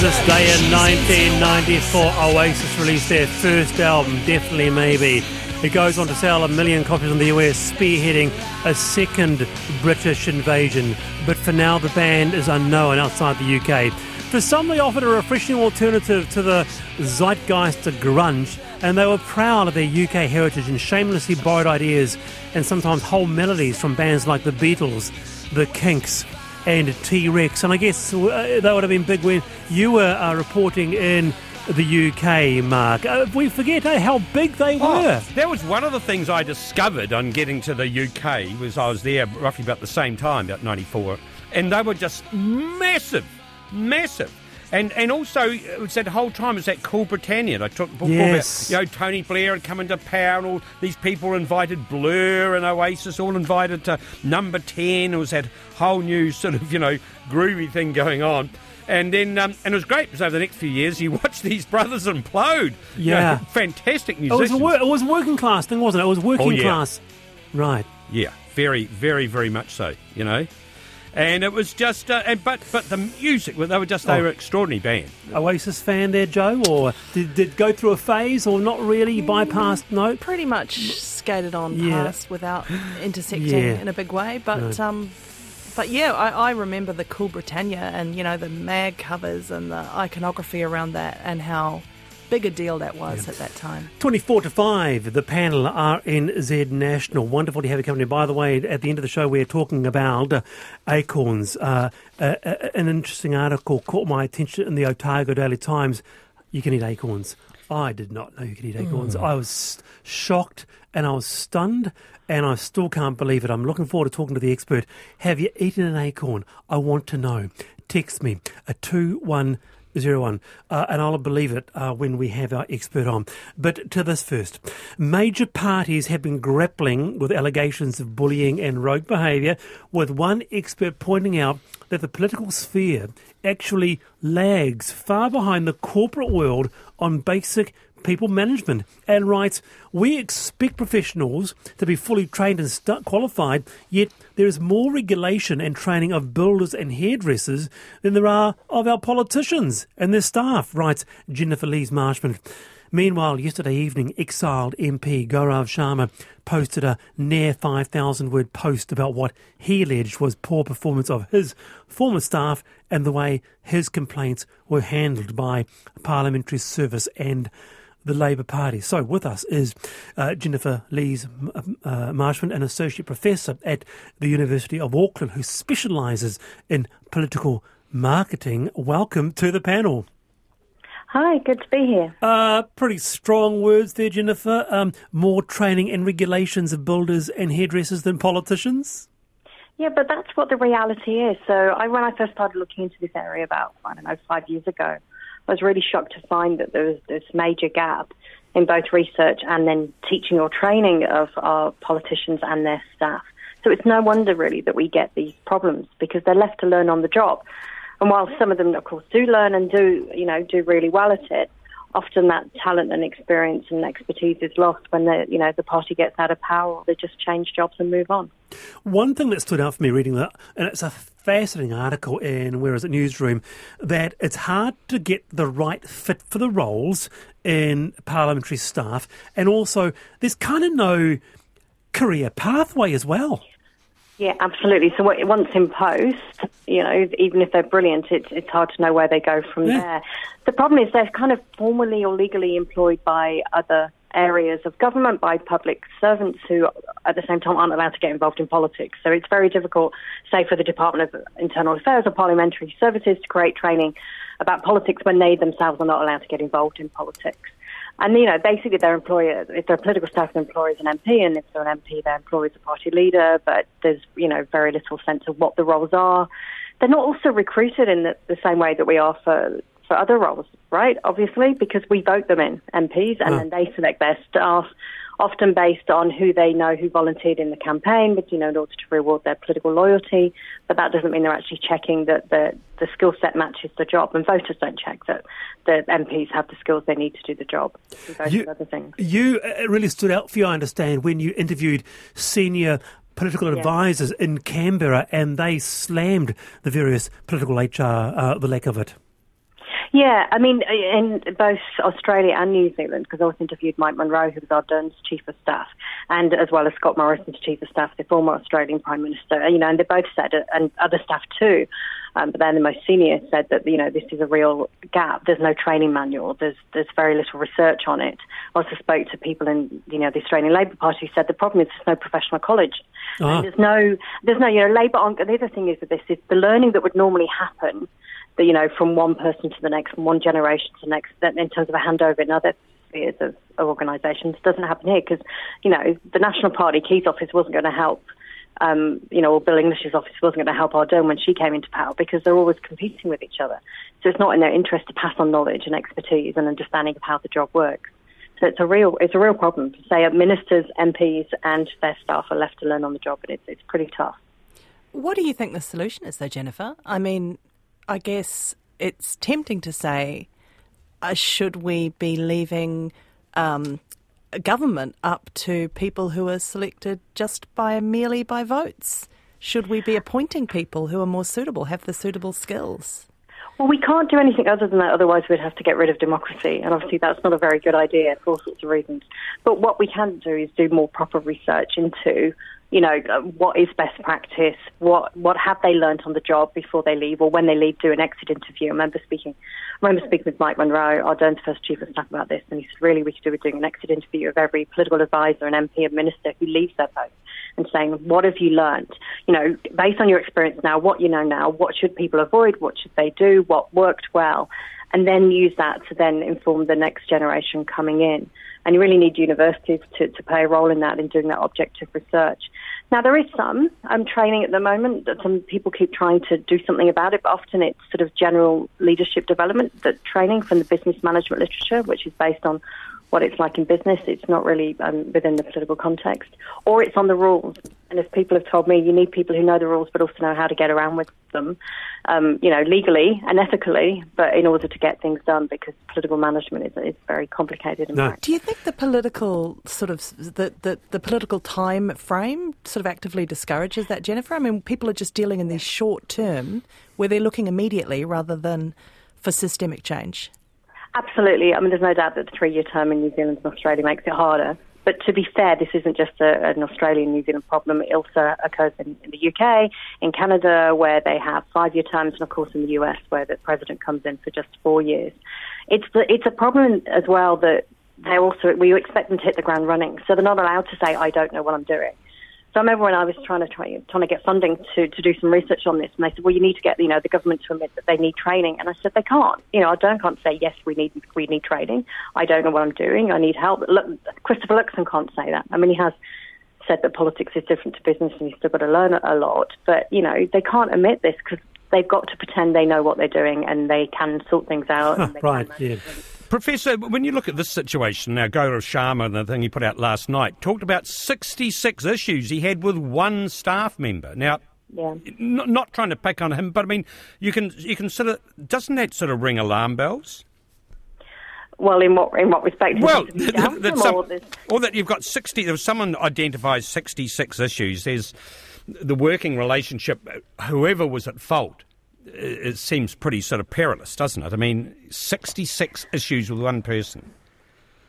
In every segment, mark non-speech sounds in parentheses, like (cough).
this day in 1994, Oasis released their first album, Definitely Maybe. It goes on to sell a million copies in the US, spearheading a second British invasion. But for now, the band is unknown outside the UK. For some, they offered a refreshing alternative to the zeitgeist of grunge, and they were proud of their UK heritage and shamelessly borrowed ideas and sometimes whole melodies from bands like the Beatles, the Kinks, and T Rex. And I guess uh, that would have been big when you were uh, reporting in the UK, Mark. Uh, we forget uh, how big they Oh, were. that was one of the things I discovered on getting to the UK was I was there roughly about the same time, about 94, and they were just massive, massive. And and also it was that whole time it was that cool Britannia. I talked before Yes. about, you know Tony Blair had come into power, and all these people invited Blur and Oasis, all invited to Number Ten. It was that whole new sort of you know groovy thing going on. And then, um, and it was great because over the next few years, you (laughs) watch these brothers implode. You know, Yeah. fantastic It was, musicians. wor- it was a working class thing, wasn't it? It was working Oh, yeah. class. Right. Yeah, very, very, very much so. You know, and it was just, uh, and, but but the music, well, they were just they Oh. were extraordinary band. Oasis fan there, Jo? Or did, did go through a phase or not really bypassed? No? Pretty much skated on Yeah. past without (laughs) intersecting Yeah. in a big way. But Right. um, but yeah, I, I remember the Cool Britannia and you know the mag covers and the iconography around that and how big a deal that was at that time. 24 to 5, the panel RNZ National. Wonderful to have you company. By the way, at the end of the show, we're talking about uh, acorns. Uh, uh, uh, an interesting article caught my attention in the Otago Daily Times. You can eat acorns. I did not know you could eat acorns. I was shocked and I was stunned, and I still can't believe it. I'm looking forward to talking to the expert. Have you eaten an acorn? I want to know. Text me a 2 Zero one, uh, and I'll believe it uh, when we have our expert on. But to this first, major parties have been grappling with allegations of bullying and rogue behaviour, with one expert pointing out that the political sphere actually lags far behind the corporate world on basic people management and writes, We expect professionals to be fully trained and stu- qualified, yet there is more regulation and training of builders and hairdressers than there are of our politicians and their staff, writes Jennifer Lees Marshment. Meanwhile, yesterday evening, exiled MP Gaurav Sharma posted a near 5,000 word post about what he alleged was poor performance of his former staff and the way his complaints were handled by Parliamentary Service and the Labour Party. So, with us is uh, Jennifer Lees uh, Marshment, an associate professor at the University of Auckland who specialises in political marketing. Welcome to the panel. Hi, good to be here. Uh, pretty strong words there, Jennifer. Um, more training and regulations of builders and hairdressers than politicians. Yeah, but that's what the reality is. So, I, when I first started looking into this area about, I don't know, five years ago, I was really shocked to find that there was this major gap in both research and then teaching or training of our politicians and their staff. So, it's no wonder really that we get these problems because they're left to learn on the job. And while some of them, of course, do learn and do, you know, do really well at it, often that talent and experience and expertise is lost when the, you know, the party gets out of power or they just change jobs and move on. One thing that stood out for me reading that, and it's a fascinating article in Where Is It Newsroom, that it's hard to get the right fit for the roles in parliamentary staff, and also there's kind of no career pathway as well. Yeah, absolutely. So once in post, you know, even if they're brilliant, it's it's hard to know where they go from Yeah. there. The problem is they're kind of formally or legally employed by other areas of government, by public servants who, at the same time, aren't allowed to get involved in politics. So it's very difficult, say, for the Department of Internal Affairs or Parliamentary Services to create training about politics when they themselves are not allowed to get involved in politics. And, you know, basically their employer, if they're political staff, their employer is an MP, and if they're an MP, their employer is a party leader, but there's, you know, very little sense of what the roles are. They're not also recruited in the, the same way that we are for, for other roles, right? Obviously, because we vote them in, MPs, and Ah. then they select their staff often based on who they know who volunteered in the campaign, but you know, in order to reward their political loyalty. But that doesn't mean they're actually checking that the the skill set matches the job, and voters don't check that the MPs have the skills they need to do the job. You, other things. you uh, really stood out for you, I understand, when you interviewed senior political advisors in Canberra and they slammed the various political HR, uh, the lack of it. Yeah, I mean, uh, in both Australia and New Zealand, because I also interviewed Mike Munro, who was Ardern's chief of staff, and as well as Scott Morrison's chief of staff, the former Australian prime minister. You know, and they both said, uh, and other staff too, um, but then the most senior said that you know this is a real gap. There's no training manual. There's there's very little research on it. I also spoke to people in you know the Australian Labor Party who said the problem is there's no professional college. Ah. There's no there's no you know Labor. On, the other thing is with this is the learning that would normally happen that you know from one person to the next, from one generation to the next, that in terms of a handover in other spheres of, of organisations doesn't happen here because you know the National Party Key's office wasn't going to help. Um, you know, or Bill English's office wasn't going to help Ardern when she came into power because they're always competing with each other. So it's not in their interest to pass on knowledge and expertise and understanding of how the job works. So it's a real it's a real problem. To say ministers, MPs, and their staff are left to learn on the job, and it's it's pretty tough. What do you think the solution is, though, Jennifer? I mean, I guess it's tempting to say, uh, should we be leaving um, government up to people who are selected just by merely by votes? Should we be appointing people who are more suitable, have the suitable skills? Well, we can't do anything other than that, otherwise, we'd have to get rid of democracy. And obviously, that's not a very good idea for all sorts of reasons. But what we can do is do more proper research into, you know, what is best practice, what, what have they learnt on the job before they leave, or when they leave, do an exit interview. I remember speaking, I remember speaking with Mike Munro, Ardern's first chief of staff, about this, and he said, really, we should do doing an exit interview of every political advisor, an MP, a minister who leaves their post and saying, what have you learnt? You know, based on your experience now, what you know now, what should people avoid? What should they do? What worked well? And then use that to then inform the next generation coming in. And you really need universities to, to play a role in that, in doing that objective research. Now, there is some um, training at the moment that some people keep trying to do something about it, but often it's sort of general leadership development, that training from the business management literature, which is based on what it's like in business. It's not really um, within the political context, or it's on the rules. And as people have told me, you need people who know the rules but also know how to get around with them, um, you know, legally and ethically, but in order to get things done because political management is, is very complicated. No. Do you think the political sort of the, the, the political time frame sort of actively discourages that, Jennifer? I mean, people are just dealing in these short term where they're looking immediately rather than for systemic change. Absolutely. I mean, there's no doubt that the three-year term in New Zealand and Australia makes it harder. But to be fair, this isn't just a, an Australian New Zealand problem. It also occurs in, in the UK, in Canada, where they have five-year terms, and of course in the US, where the president comes in for just four years. It's the, it's a problem as well that they also we expect them to hit the ground running, so they're not allowed to say I don't know what I'm doing. So I remember when I was trying to try, trying to get funding to, to do some research on this, and they said, "Well, you need to get you know the government to admit that they need training." And I said, "They can't. You know, I don't can't say yes, we need we need training. I don't know what I'm doing. I need help." Look, Christopher Luxon can't say that. I mean, he has said that politics is different to business, and you've still got to learn a lot. But you know, they can't admit this because they've got to pretend they know what they're doing and they can sort things out. (laughs) and they right, manage yeah. things. Professor, when you look at this situation now, Gaurav Sharma, the thing he put out last night, talked about 66 issues he had with one staff member. Now, Yeah. n- not trying to pick on him, but I mean, you can you can sort of doesn't that sort of ring alarm bells? Well, in what in what respect? Well, Is it down that some- or this- or that you've got 60, if someone identifies 66 issues, there's the working relationship, whoever was at fault, it, seems pretty sort of perilous, doesn't it? I mean, 66 issues with one person.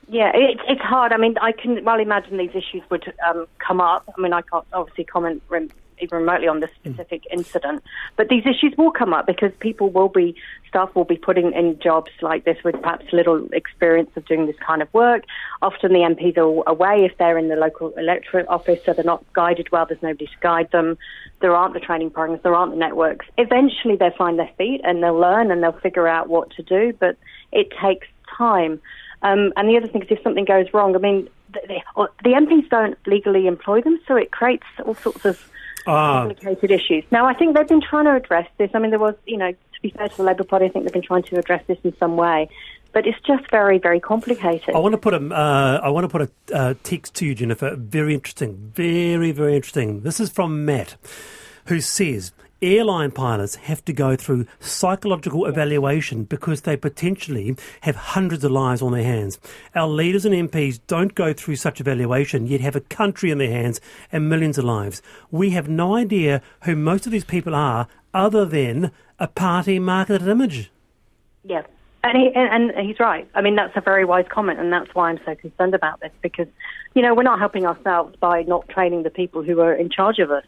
Yeah, it, it's hard. I mean, I can well imagine these issues would um, come up. I mean, I can't obviously comment even remotely on this specific incident, but these issues will come up because people will be, staff will be putting in jobs like this with perhaps little experience of doing this kind of work. Often the MPs are away if they're in the local electorate office, so they're not guided well. There's nobody to guide them. There aren't the training programs. There aren't the networks. Eventually, they'll find their feet and they'll learn and they'll figure out what to do, but it takes time. Um, and the other thing is, if something goes wrong, I mean, the, the, the MPs don't legally employ them, so it creates all sorts of Ah, complicated issues. Now, I think they've been trying to address this. I mean, there was, you know, to be fair to the Labour Party, I think they've been trying to address this in some way. But it's just very, very complicated. I want to put a, uh, I want to put a uh, text to you, Jennifer. Very interesting. Very, very interesting. This is from Matt, who says airline pilots have to go through psychological evaluation because they potentially have hundreds of lives on their hands. Our leaders and MPs don't go through such evaluation, yet have a country in their hands and millions of lives. We have no idea who most of these people are other than a party marketed image. Yeah. And, he, and, and he's right. I mean, that's a very wise comment, and that's why I'm so concerned about this because, you know, we're not helping ourselves by not training the people who are in charge of us.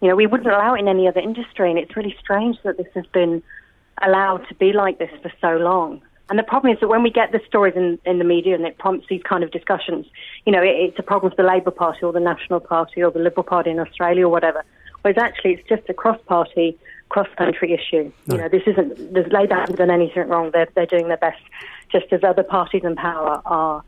You know, we wouldn't allow it in any other industry, and it's really strange that this has been allowed to be like this for so long. And the problem is that when we get the stories in, in the media and it prompts these kind of discussions, you know, it, it's a problem for the Labour Party or the National Party or the Liberal Party in Australia or whatever. Whereas actually it's just a cross-party, cross-country issue. You know, this isn't, the Labour haven't done anything wrong. They're, they're doing their best, just as other parties in power are.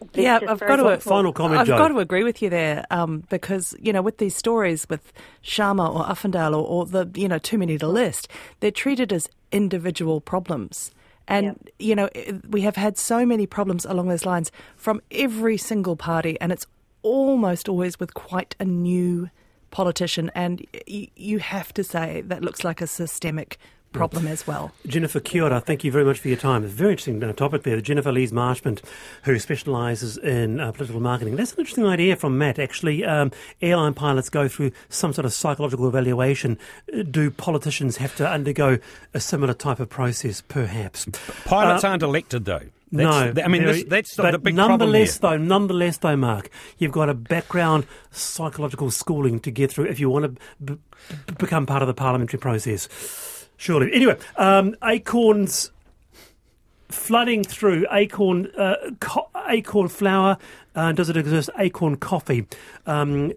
It's yeah, I've got to helpful. Final comment, I've Jo. got to agree with you there um, because you know with these stories with Sharma or Uffindell or, or the you know too many to list, they're treated as individual problems. And you know we have had so many problems along those lines from every single party, and it's almost always with quite a new politician. And y- you have to say that looks like a systemic problem as well. Jennifer kia ora, thank you very much for your time. It's a very interesting uh, topic there. Jennifer Lees Marshment, who specialises in uh, political marketing. That's an interesting idea from Matt. Actually, um, airline pilots go through some sort of psychological evaluation. Uh, Do politicians have to undergo a similar type of process, perhaps? Pilots aren't elected, though. That's, no, I mean, this, that's but the big problem here. nonetheless, though, nonetheless, though, Mark, you've got a background psychological schooling to get through if you want to b- b- become part of the parliamentary process. Surely. Anyway, um, acorns flooding through acorn uh, co- acorn flour. Uh, does it exist? Acorn coffee. Um,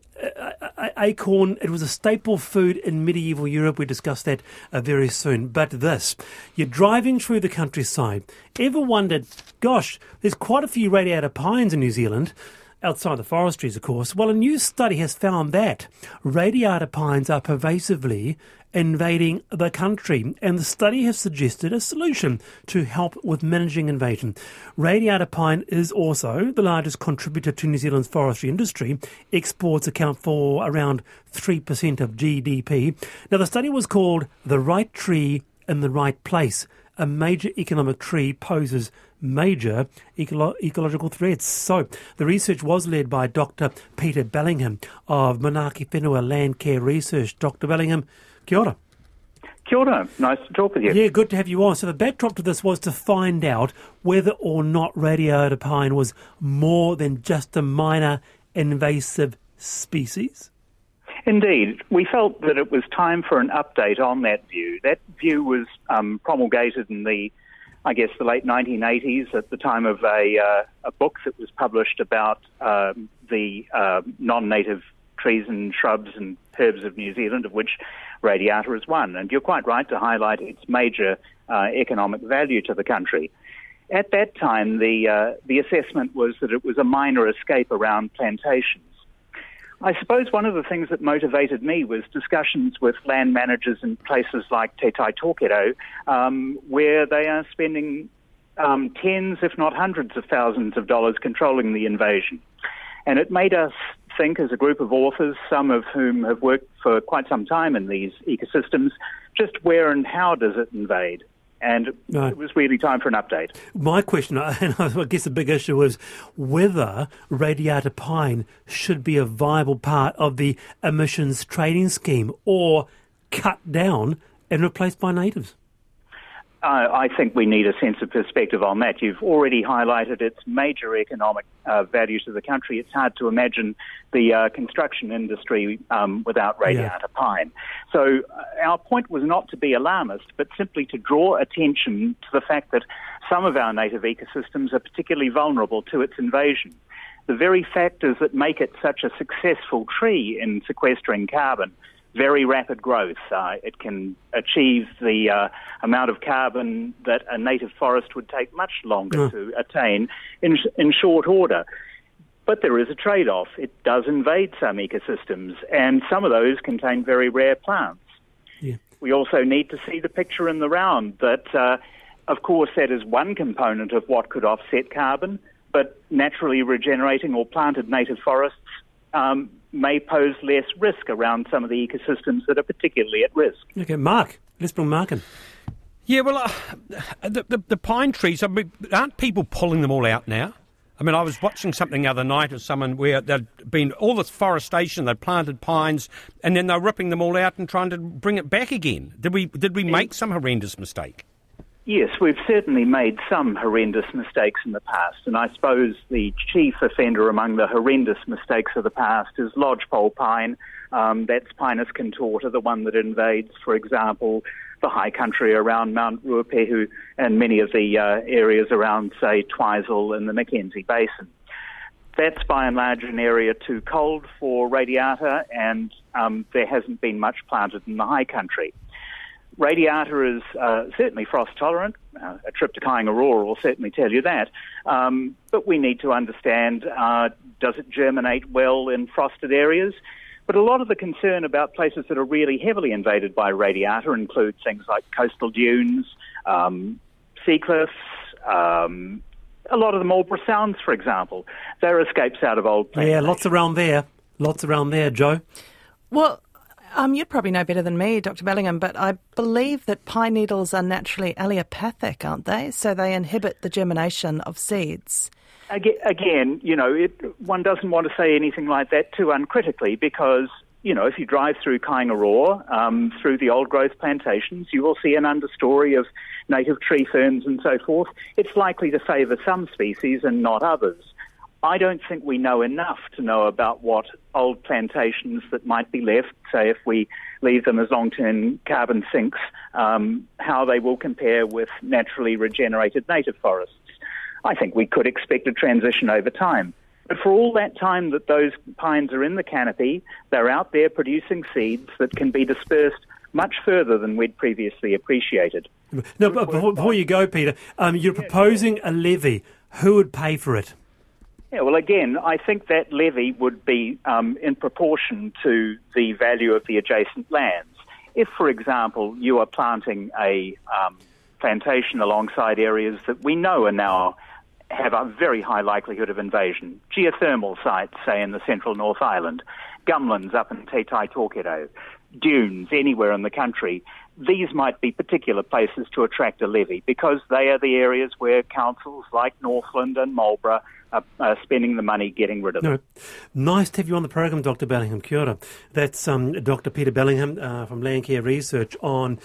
acorn. It was a staple food in medieval Europe. We discussed that uh, very soon. But this, you're driving through the countryside. Ever wondered? Gosh, there's quite a few radiata pines in New Zealand. Outside the forestries, of course. Well, a new study has found that radiata pines are pervasively invading the country, and the study has suggested a solution to help with managing invasion. Radiata pine is also the largest contributor to New Zealand's forestry industry. Exports account for around 3% of GDP. Now, the study was called The Right Tree in the Right Place. A major economic tree poses major ecolo- ecological threats. So, the research was led by Dr. Peter Bellingham of Manaaki Whenua Land Care Research. Dr. Bellingham, kia ora. Kia ora. Nice to talk with you. Yeah, good to have you on. So the backdrop to this was to find out whether or not radiata pine was more than just a minor invasive species. Indeed. We felt that it was time for an update on that view. That view was um, promulgated in the, I guess, the late 1980s at the time of a, uh, a book that was published about um, the uh, non-native trees and shrubs and herbs of New Zealand, of which radiata is one. And you're quite right to highlight its major uh, economic value to the country. At that time, the uh, the assessment was that it was a minor escape around plantations. I suppose one of the things that motivated me was discussions with land managers in places like Te Tai Tokerau, um, where they are spending um, tens, if not hundreds of thousands of dollars controlling the invasion. And it made us think, as a group of authors, some of whom have worked for quite some time in these ecosystems, just where and how does it invade? And Right. it was really time for an update. My question, (laughs) and I guess the big issue is whether radiata pine should be a viable part of the emissions trading scheme or cut down and replaced by natives. Uh, I think we need a sense of perspective on that. You've already highlighted its major economic uh, value to the country. It's hard to imagine the uh, construction industry um, without radiata pine. So, uh, our point was not to be alarmist, but simply to draw attention to the fact that some of our native ecosystems are particularly vulnerable to its invasion. The very factors that make it such a successful tree in sequestering carbon very rapid growth. Uh, it can achieve the uh, amount of carbon that a native forest would take much longer to attain in, in short order. But there is a trade off. It does invade some ecosystems, and some of those contain very rare plants. Yeah. We also need to see the picture in the round that, uh, of course, that is one component of what could offset carbon, but naturally regenerating or planted native forests um, may pose less risk around some of the ecosystems that are particularly at risk. Okay, Mark. Let's bring Mark in. Yeah, well, uh, the, the the pine trees. I mean, aren't people pulling them all out now? I mean, I was watching something the other night of someone where there'd been all this forestation, they'd planted pines, and then they're ripping them all out and trying to bring it back again. Did we did we make some horrendous mistake? Yes, we've certainly made some horrendous mistakes in the past, and I suppose the chief offender among the horrendous mistakes of the past is lodgepole pine. Um, that's Pinus contorta, the one that invades, for example, the high country around Mount Ruapehu and many of the uh, areas around, say, Twizel and the Mackenzie Basin. That's by and large an area too cold for radiata, and um, there hasn't been much planted in the high country. Radiata is uh, certainly frost tolerant. Uh, a trip to Kaingaroa will certainly tell you that. Um, but we need to understand uh, does it germinate well in frosted areas? But a lot of the concern about places that are really heavily invaded by radiata include things like coastal dunes, um, sea cliffs, um, a lot of the Marlborough Sounds, for example. They're escapes out of old Yeah, lots around there. Lots around there, Jo. Well, um, you'd probably know better than me, Dr. Bellingham, but I believe that pine needles are naturally allelopathic, aren't they? So they inhibit the germination of seeds. Again, you know, it, one doesn't want to say anything like that too uncritically because, you know, if you drive through Kaingaroa, um, through the old growth plantations, you will see an understory of native tree ferns and so forth. It's likely to favour some species and not others. I don't think we know enough to know about what old plantations that might be left, say if we leave them as long-term carbon sinks, um, how they will compare with naturally regenerated native forests. I think we could expect a transition over time. But for all that time that those pines are in the canopy, they're out there producing seeds that can be dispersed much further than we'd previously appreciated. No, but before, before you go, Peter, um, you're proposing a levy. Who would pay for it? Yeah, well, again, I think that levy would be um, in proportion to the value of the adjacent lands. If, for example, you are planting a um, plantation alongside areas that we know are now have a very high likelihood of invasion, geothermal sites, say in the central North Island, gumlands up in Te Tai Tokerau, dunes anywhere in the country, these might be particular places to attract a levy because they are the areas where councils like Northland and Marlborough are, are spending the money getting rid of them. No. Nice to have you on the program, Dr. Bellingham. Kia ora. That's um, Dr. Peter Bellingham uh, from Landcare Research on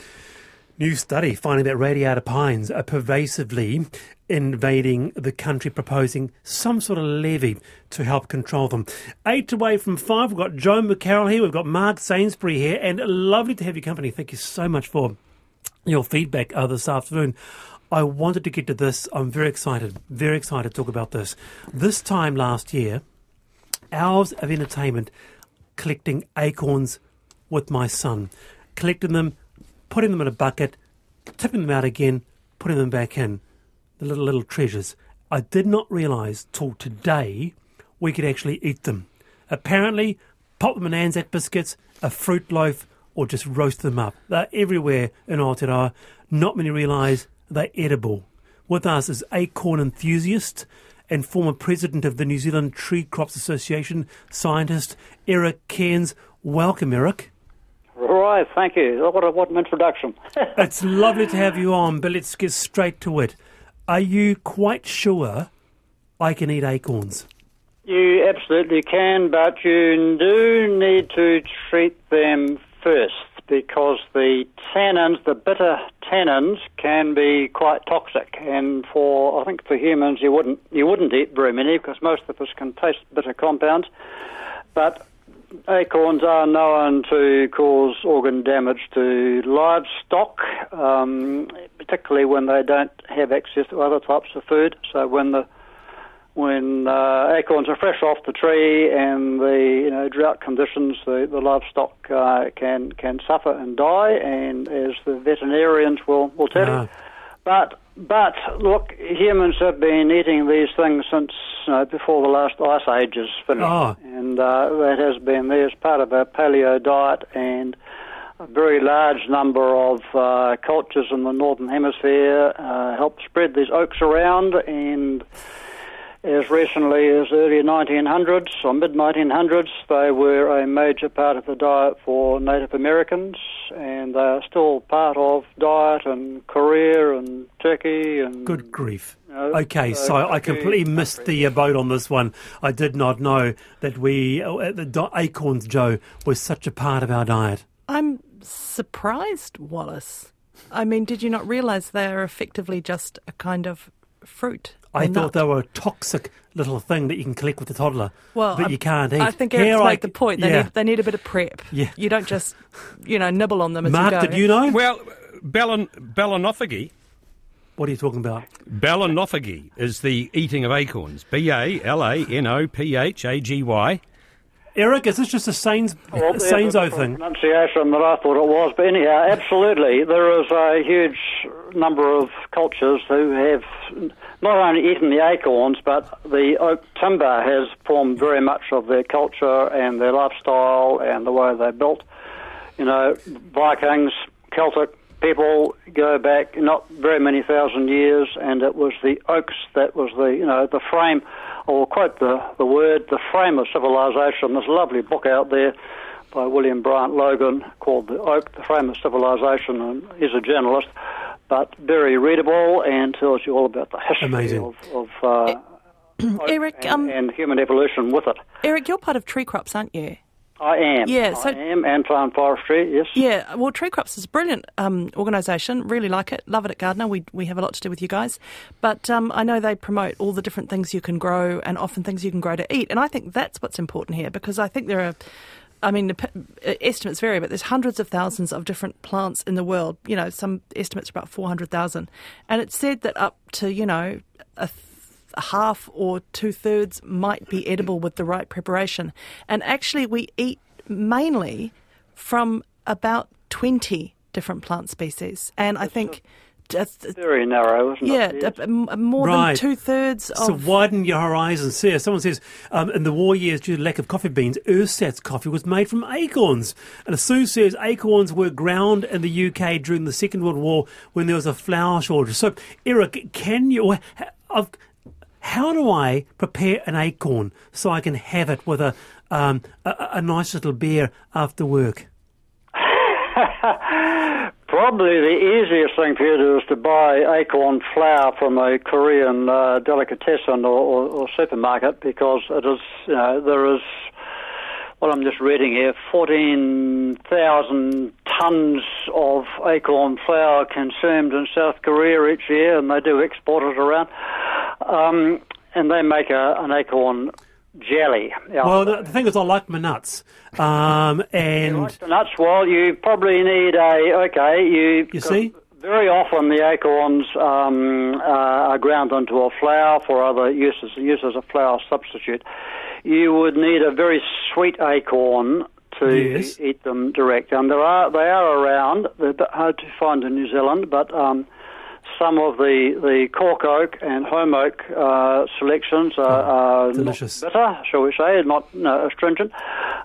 new study finding that radiata pines are pervasively invading the country, proposing some sort of levy to help control them. Eight away from five, we've got Jo McCarroll here, we've got Mark Sainsbury here, and lovely to have your company. Thank you so much for your feedback uh, this afternoon. I wanted to get to this. I'm very excited, very excited to talk about this. This time last year, hours of entertainment collecting acorns with my son, collecting them, putting them in a bucket, tipping them out again, putting them back in. The little little treasures. I did not realise till today we could actually eat them. Apparently, pop them in Anzac biscuits, a fruit loaf, or just roast them up. They're everywhere in Aotearoa. Not many realise they're edible. With us is acorn enthusiast and former president of the New Zealand Tree Crops Association, scientist Eric Cairns. Welcome, Eric. Right, thank you. Oh, what, a, what an introduction. (laughs) It's lovely to have you on, but let's get straight to it. Are you quite sure I can eat acorns? you absolutely can, but you do need to treat them first because the tannins, the bitter tannins, can be quite toxic. And for I think for humans, you wouldn't you wouldn't eat very many because most of us can taste bitter compounds. But acorns are known to cause organ damage to livestock, um, particularly when they don't have access to other types of food. So when the when uh, acorns are fresh off the tree and the you know drought conditions, the, the livestock uh, can can suffer and die, and as the veterinarians will will tell Ah. you. But but look, humans have been eating these things since you know, before the last ice age is finished, Ah. and uh, that has been there as part of our paleo diet and. a very large number of uh, cultures in the northern hemisphere uh, helped spread these oaks around, and as recently as early 1900s or mid 1900s, they were a major part of the diet for Native Americans, and they are still part of diet in Korea and Turkey and Good grief. No, Okay, uh, so I completely missed the uh, boat on this one. I did not know that we, uh, the acorns, Jo, was such a part of our diet. I'm surprised, Wallace. I mean, did you not realise they are effectively just a kind of fruit? I a thought they were a toxic little thing that you can collect with a toddler, Well, but I'm- you can't eat. I think Here Eric's I made the point. They, yeah. need, they need a bit of prep. Yeah. You don't just, you know, nibble on them as Mark, you go. did you know? Well, Ballon, Balanophagy, What are you talking about? Balanophagy is the eating of acorns. B A L A N O P H A G Y. Eric, is this just a Sains, Well, a there's Sains a O different thing? pronunciation that I thought it was, but anyhow, absolutely, there is a huge number of cultures who have not only eaten the acorns, but the oak timber has formed very much of their culture and their lifestyle and the way they built. You know, Vikings, Celtic people go back not very many thousand years, and it was the oaks that was the you know the frame. I'll quote the the word, the frame of civilization. There's a lovely book out there by William Bryant Logan called The Oak, the Frame of Civilization, and he's a journalist, but very readable and tells you all about the history Amazing. of, of uh, (clears throat) Eric, and, um, and human evolution with it. Eric, you're part of Tree Crops, aren't you? I am. Yeah, so- I am, and plant forestry, yes. Yeah, well, Tree Crops is a brilliant um, organisation. Really like it. Love it at Gardener. We we have a lot to do with you guys. But um, I know they promote all the different things you can grow and often things you can grow to eat. And I think that's what's important here because I think there are. I mean, the uh, estimates vary, but there's hundreds of thousands of different plants in the world. You know, some estimates are about 400,000. And it's said that up to, you know, a th- a half or two thirds might be edible with the right preparation. And actually, we eat mainly from about 20 different plant species. And I think just, Very narrow, isn't yeah, it? Yes. a- a- more Right. than two thirds So widen your horizons. See, someone says um, in the war years, due to lack of coffee beans, ersatz coffee was made from acorns. And Sue says acorns were ground in the UK during the Second World War when there was a flour shortage. So, Eric, can you? h- I've, how do I prepare an acorn so I can have it with a um, a, a nice little beer after work? (laughs) Probably the easiest thing for you to do is to buy acorn flour from a Korean uh, delicatessen or, or, or supermarket because it is, you know, there is, what I'm just reading here, 14,000 tons of acorn flour consumed in South Korea each year, and they do export it around. Um, and they make a, an acorn jelly. Well, the, the thing is, I like my nuts, um, (laughs) and like the nuts, well, you probably need a okay. You You see? very often the acorns um, uh, are ground into a flour for other uses, used as a flour substitute. You would need a very sweet acorn to Yes. eat them direct, and there are they are around. They're hard to find in New Zealand, but. Um, some of the, the cork oak and holm oak uh, selections are, are Oh, delicious. bitter, shall we say, not no, astringent.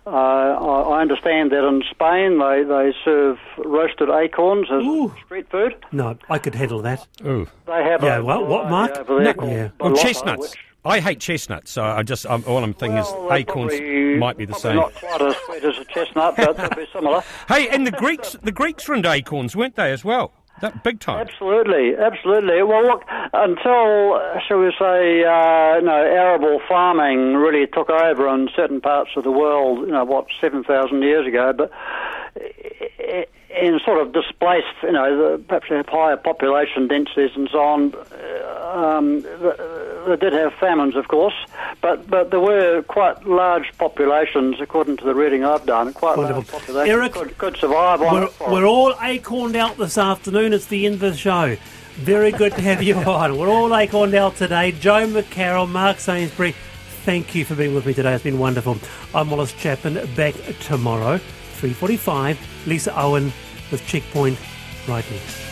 Uh, I, I understand that in Spain they, they serve roasted acorns as Ooh. street food. no, I could handle that. Ooh. They have Yeah, a well, what, variety Mark? over there No, yeah. Well, chestnuts. which- I hate chestnuts, so I just I'm, all I'm thinking well, is acorns probably- might be the probably same. Not quite as sweet as a chestnut, but they'll be similar. (laughs) Hey, and the Greeks the Greeks were into acorns, weren't they as well? That big time. Absolutely, absolutely. Well, look, until, uh, shall we say, uh, know, arable farming really took over in certain parts of the world, you know, what, 7,000 years ago, but in sort of displaced, you know, the, perhaps higher population densities and so on. Um, th- they did have famines, of course, but, but there were quite large populations, according to the reading I've done, quite Wonderful. large populations Eric, could, could survive on We're, we're all acorned out this afternoon. It's the end of the show. Very good to have you (laughs) on. We're all acorned out today. Jo McCarroll, Mark Sainsbury, thank you for being with me today. It's been wonderful. I'm Wallace Chapman, back tomorrow, 3.45. Lisa Owen with Checkpoint right next.